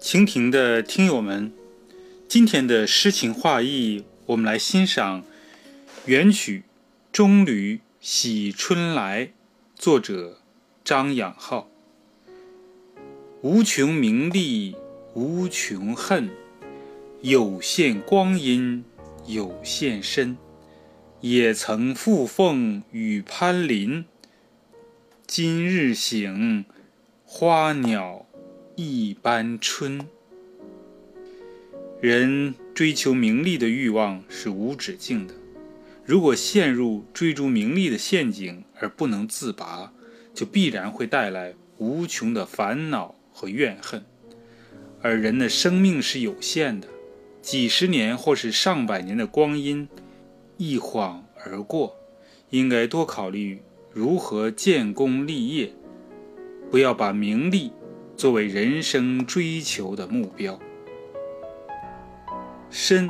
蜻蜓的听友们，今天的诗情画意，我们来欣赏元曲《中旅喜春来》，作者张养浩。无穷名利无穷恨，有限光阴有限身。也曾附凤与攀林，今日醒，花鸟。一般春。人追求名利的欲望是无止境的，如果陷入追逐名利的陷阱而不能自拔，就必然会带来无穷的烦恼和怨恨。而人的生命是有限的，几十年或是上百年的光阴一晃而过，应该多考虑如何建功立业，不要把名利。作为人生追求的目标，身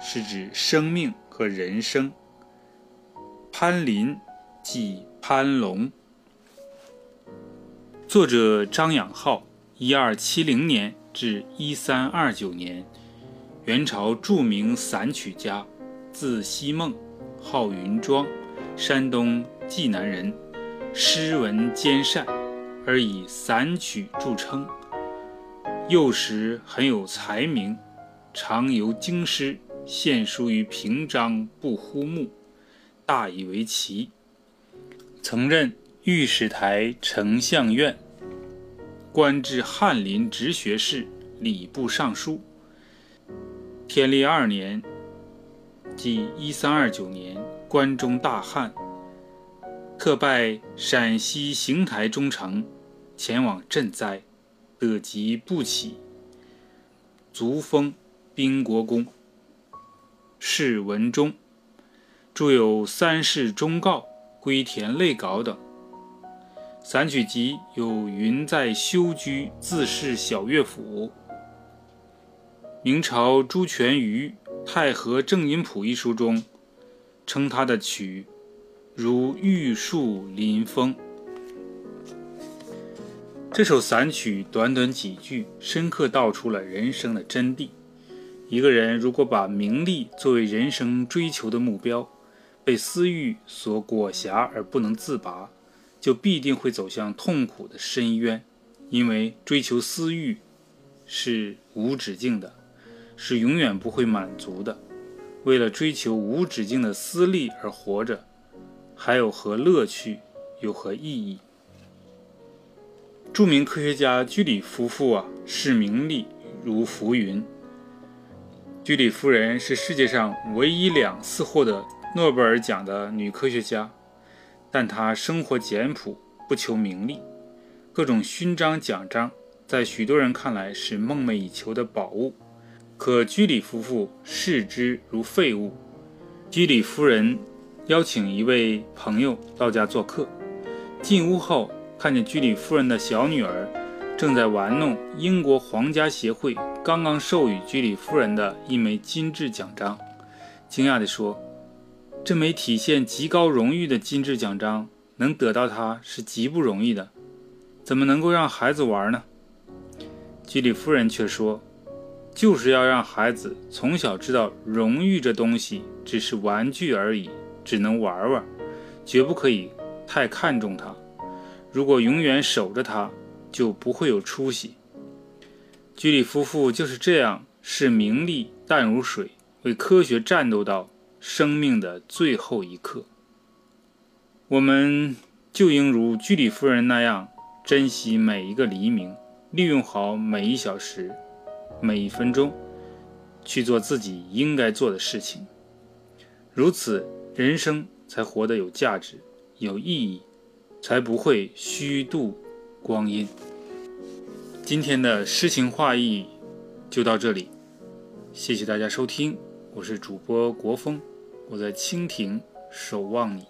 是指生命和人生。潘林即潘龙。作者张养浩，一二七零年至一三二九年，元朝著名散曲家，字希孟，号云庄，山东济南人，诗文兼善。而以散曲著称，幼时很有才名，常游京师，献书于平章不呼目，大以为奇。曾任御史台丞相院，官至翰林直学士、礼部尚书。天历二年，即一三二九年，关中大旱，特拜陕西邢台中丞。前往赈灾，得疾不起，卒封兵国公。谥文忠，著有《三世忠告》《归田类稿》等。散曲集有《云在休居自是小乐府》。明朝朱全瑜《太和正音谱》一书中，称他的曲如玉树临风。这首散曲短短几句，深刻道出了人生的真谛。一个人如果把名利作为人生追求的目标，被私欲所裹挟而不能自拔，就必定会走向痛苦的深渊。因为追求私欲是无止境的，是永远不会满足的。为了追求无止境的私利而活着，还有何乐趣？有何意义？著名科学家居里夫妇啊，视名利如浮云。居里夫人是世界上唯一两次获得诺贝尔奖的女科学家，但她生活简朴，不求名利。各种勋章奖章在许多人看来是梦寐以求的宝物，可居里夫妇视之如废物。居里夫人邀请一位朋友到家做客，进屋后。看见居里夫人的小女儿正在玩弄英国皇家协会刚刚授予居里夫人的一枚金质奖章，惊讶地说：“这枚体现极高荣誉的金质奖章能得到它是极不容易的，怎么能够让孩子玩呢？”居里夫人却说：“就是要让孩子从小知道荣誉这东西只是玩具而已，只能玩玩，绝不可以太看重它。”如果永远守着他，就不会有出息。居里夫妇就是这样视名利淡如水，为科学战斗到生命的最后一刻。我们就应如居里夫人那样，珍惜每一个黎明，利用好每一小时、每一分钟，去做自己应该做的事情。如此，人生才活得有价值、有意义。才不会虚度光阴。今天的诗情画意就到这里，谢谢大家收听，我是主播国风，我在蜻蜓守望你。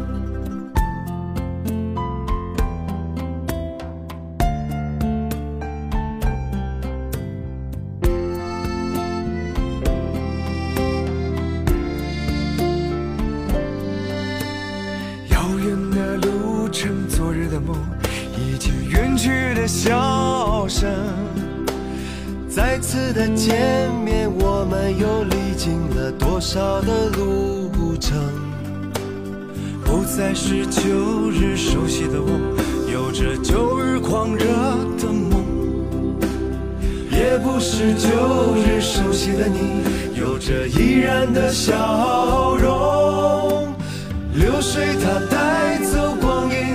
昨日的梦，已经远去的笑声。再次的见面，我们又历经了多少的路程？不再是旧日熟悉的我，有着旧日狂热的梦。也不是旧日熟悉的你，有着依然的笑容。流水它带走